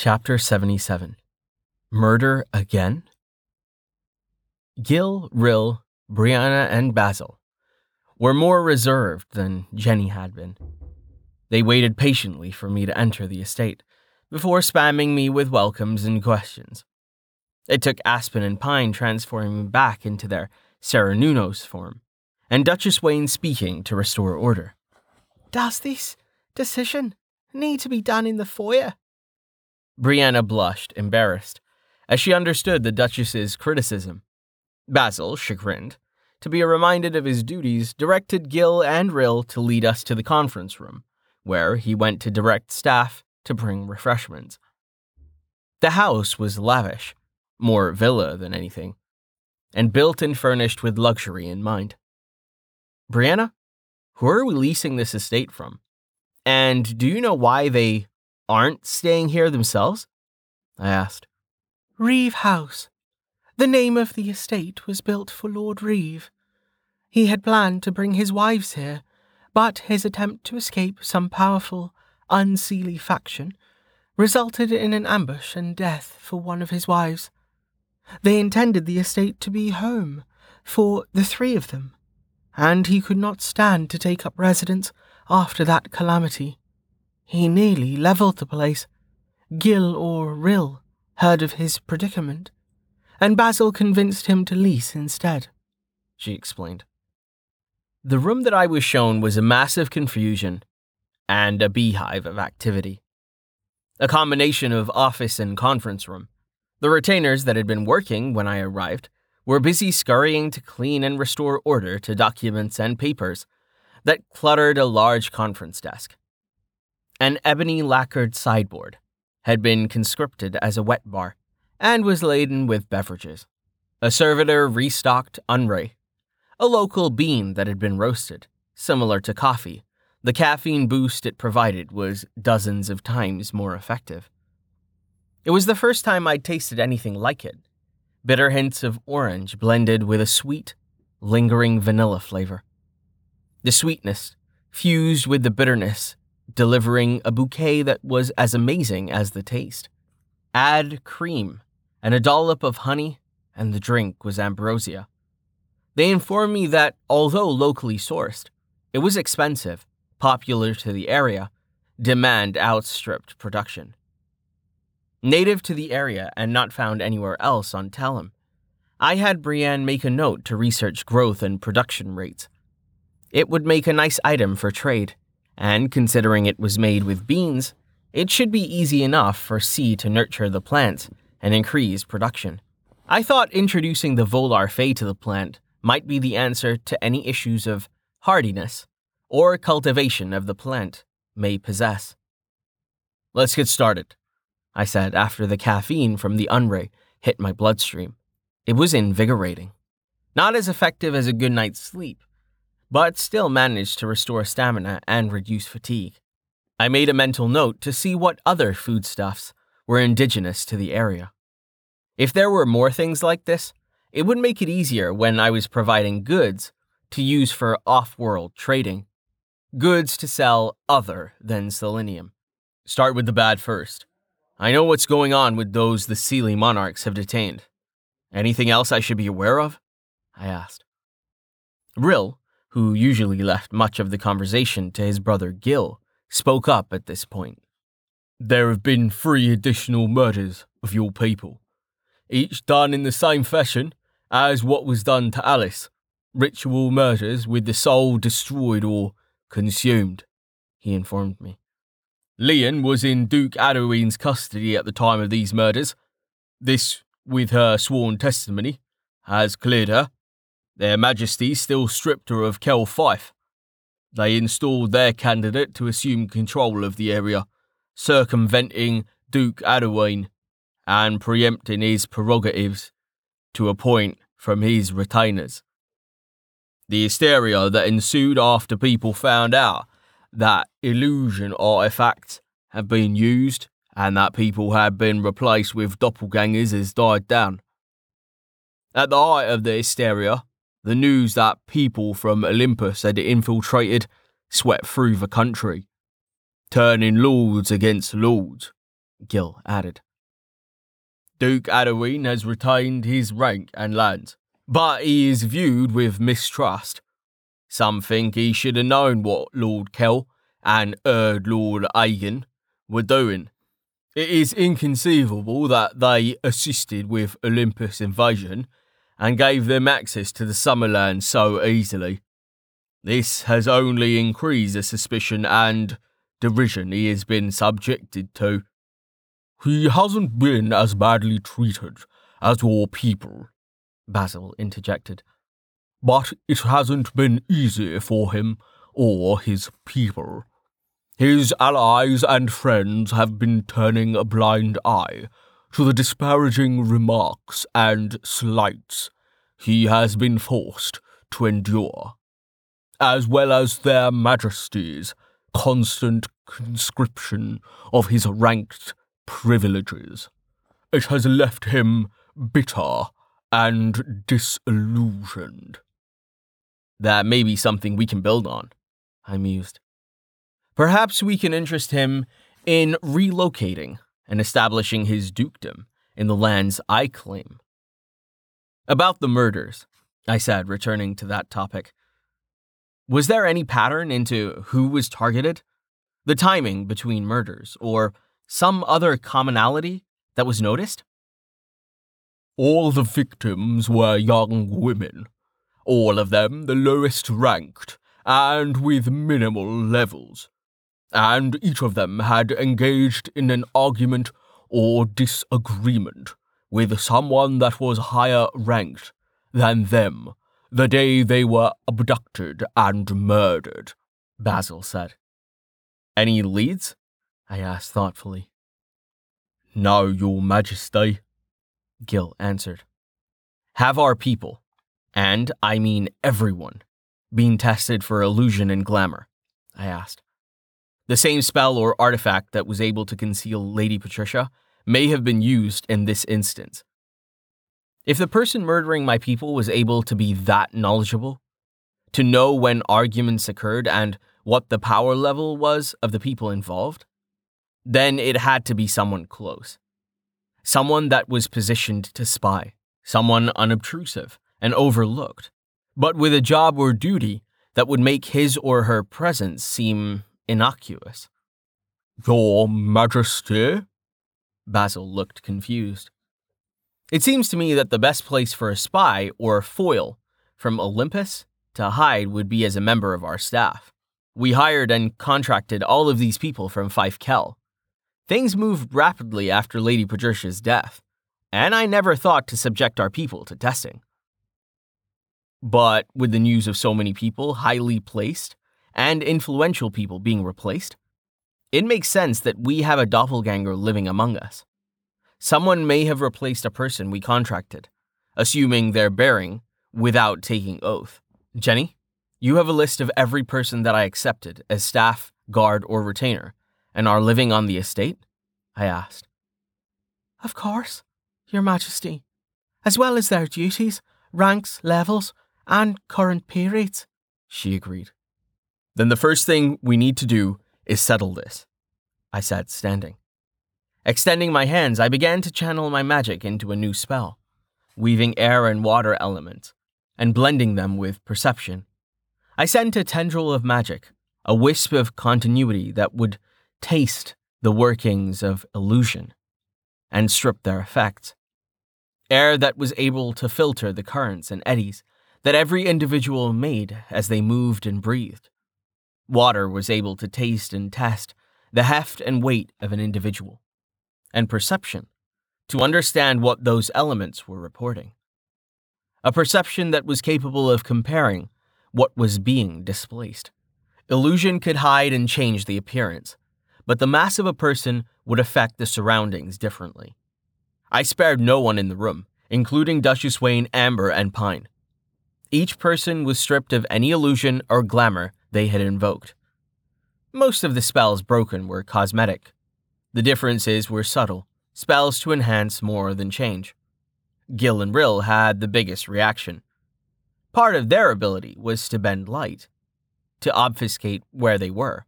Chapter 77 Murder Again? Gil, Rill, Brianna, and Basil were more reserved than Jenny had been. They waited patiently for me to enter the estate before spamming me with welcomes and questions. It took Aspen and Pine transforming me back into their Serranunos form, and Duchess Wayne speaking to restore order. Does this decision need to be done in the foyer? Brianna blushed, embarrassed, as she understood the Duchess's criticism. Basil, chagrined, to be reminded of his duties, directed Gil and Rill to lead us to the conference room, where he went to direct staff to bring refreshments. The house was lavish, more villa than anything, and built and furnished with luxury in mind. Brianna, who are we leasing this estate from? And do you know why they aren't staying here themselves? I asked. Reeve House. The name of the estate was built for Lord Reeve. He had planned to bring his wives here, but his attempt to escape some powerful, unseelie faction resulted in an ambush and death for one of his wives. They intended the estate to be home for the three of them, and he could not stand to take up residence after that calamity. He nearly levelled the place. Gil or Rill heard of his predicament, and Basil convinced him to lease instead, she explained. The room that I was shown was a massive confusion and a beehive of activity. A combination of office and conference room. The retainers that had been working when I arrived were busy scurrying to clean and restore order to documents and papers that cluttered a large conference desk. An ebony lacquered sideboard had been conscripted as a wet bar and was laden with beverages. A servitor restocked Unray, a local bean that had been roasted, similar to coffee. The caffeine boost it provided was dozens of times more effective. It was the first time I'd tasted anything like it. Bitter hints of orange blended with a sweet, lingering vanilla flavor. The sweetness fused with the bitterness, delivering a bouquet that was as amazing as the taste. Add cream and a dollop of honey, and the drink was ambrosia. They informed me that, although locally sourced, it was expensive, popular to the area, demand outstripped production. Native to the area and not found anywhere else on Telem, I had Brienne make a note to research growth and production rates. It would make a nice item for trade, and considering it was made with beans, it should be easy enough for C to nurture the plant and increase production. I thought introducing the Volar Fey to the plant might be the answer to any issues of hardiness or cultivation of the plant may possess. Let's get started, I said after the caffeine from the Unray hit my bloodstream. It was invigorating. Not as effective as a good night's sleep, but still managed to restore stamina and reduce fatigue. I made a mental note to see what other foodstuffs were indigenous to the area. If there were more things like this, it would make it easier when I was providing goods to use for off world trading. Goods to sell other than selenium. Start with the bad first. I know what's going on with those the Seelie monarchs have detained. Anything else I should be aware of? I asked. Rill, who usually left much of the conversation to his brother Gil, spoke up at this point. There have been three additional murders of your people, each done in the same fashion as what was done to Alice ritual murders with the soul destroyed or consumed, he informed me. Leon was in Duke Adoween's custody at the time of these murders. This, with her sworn testimony, has cleared her. Their Majesties still stripped her of Kel Fife. They installed their candidate to assume control of the area, circumventing Duke Adoween and preempting his prerogatives to appoint from his retainers. The hysteria that ensued after people found out that illusion artifacts had been used and that people had been replaced with doppelgangers has died down. At the height of the hysteria, the news that people from Olympus had infiltrated swept through the country, turning lords against lords, Gil added. Duke Adoween has retained his rank and lands, but he is viewed with mistrust. Some think he should have known what Lord Kell and Erd Lord Aegon were doing. It is inconceivable that they assisted with Olympus' invasion and gave them access to the Summerland so easily. This has only increased the suspicion and derision he has been subjected to. He hasn't been as badly treated as your people, Basil interjected. But it hasn't been easy for him or his people. His allies and friends have been turning a blind eye to the disparaging remarks and slights he has been forced to endure, as well as their majesties' constant conscription of his ranked privileges. It has left him bitter and disillusioned. That may be something we can build on, I mused. Perhaps we can interest him in relocating and establishing his dukedom in the lands I claim. About the murders, I said, returning to that topic. Was there any pattern into who was targeted? The timing between murders, or some other commonality that was noticed? All the victims were young women, all of them the lowest ranked and with minimal levels. And each of them had engaged in an argument or disagreement with someone that was higher ranked than them the day they were abducted and murdered, Basil said. Any leads? I asked thoughtfully. No, Your Majesty, Gil answered. Have our people, and I mean everyone, been tested for illusion and glamour? I asked. The same spell or artifact that was able to conceal Lady Patricia may have been used in this instance. If the person murdering my people was able to be that knowledgeable, to know when arguments occurred and what the power level was of the people involved, then it had to be someone close. Someone that was positioned to spy, someone unobtrusive and overlooked, but with a job or duty that would make his or her presence seem innocuous. Your Majesty? Basil looked confused. It seems to me that the best place for a spy or a foil from Olympus to hide would be as a member of our staff. We hired and contracted all of these people from Fife Kell. Things moved rapidly after Lady Patricia's death, and I never thought to subject our people to testing. But with the news of so many people highly placed and influential people being replaced, it makes sense that we have a doppelganger living among us. Someone may have replaced a person we contracted, assuming their bearing without taking oath. Jenny? You have a list of every person that I accepted as staff, guard, or retainer, and are living on the estate? I asked. Of course, Your Majesty, as well as their duties, ranks, levels, and current pay rates, she agreed. Then the first thing we need to do is settle this, I said, standing. Extending my hands, I began to channel my magic into a new spell, weaving air and water elements, and blending them with perception I sent a tendril of magic, a wisp of continuity that would taste the workings of illusion and strip their effects. Air that was able to filter the currents and eddies that every individual made as they moved and breathed. Water was able to taste and test the heft and weight of an individual, and perception to understand what those elements were reporting. A perception that was capable of comparing what was being displaced. Illusion could hide and change the appearance, but the mass of a person would affect the surroundings differently. I spared no one in the room, including Duchess Wayne, Amber, and Pine. Each person was stripped of any illusion or glamour they had invoked. Most of the spells broken were cosmetic. The differences were subtle, spells to enhance more than change. Gil and Rill had the biggest reaction. Part of their ability was to bend light, to obfuscate where they were.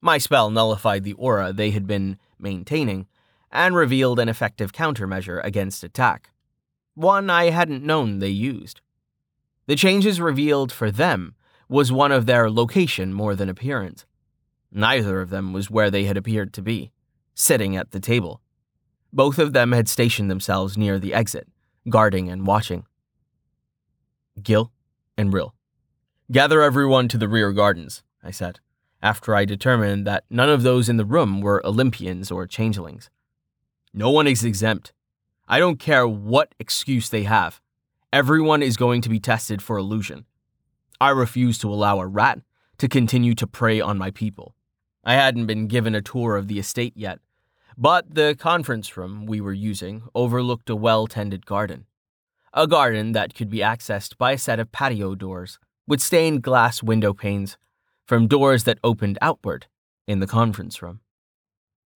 My spell nullified the aura they had been maintaining, and revealed an effective countermeasure against attack, one I hadn't known they used. The changes revealed for them was one of their location more than appearance. Neither of them was where they had appeared to be, sitting at the table. Both of them had stationed themselves near the exit, guarding and watching. Gil and Rill. Gather everyone to the rear gardens, I said, after I determined that none of those in the room were Olympians or changelings. No one is exempt. I don't care what excuse they have. Everyone is going to be tested for illusion. I refuse to allow a rat to continue to prey on my people. I hadn't been given a tour of the estate yet, but the conference room we were using overlooked a well tended garden. A garden that could be accessed by a set of patio doors with stained glass window panes from doors that opened outward in the conference room.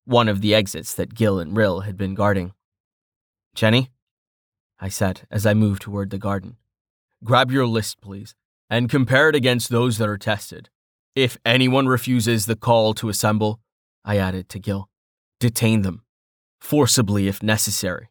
One of the exits that Gil and Rill had been guarding. Jenny, I said as I moved toward the garden, grab your list, please, and compare it against those that are tested. If anyone refuses the call to assemble, I added to Gil, detain them, forcibly if necessary.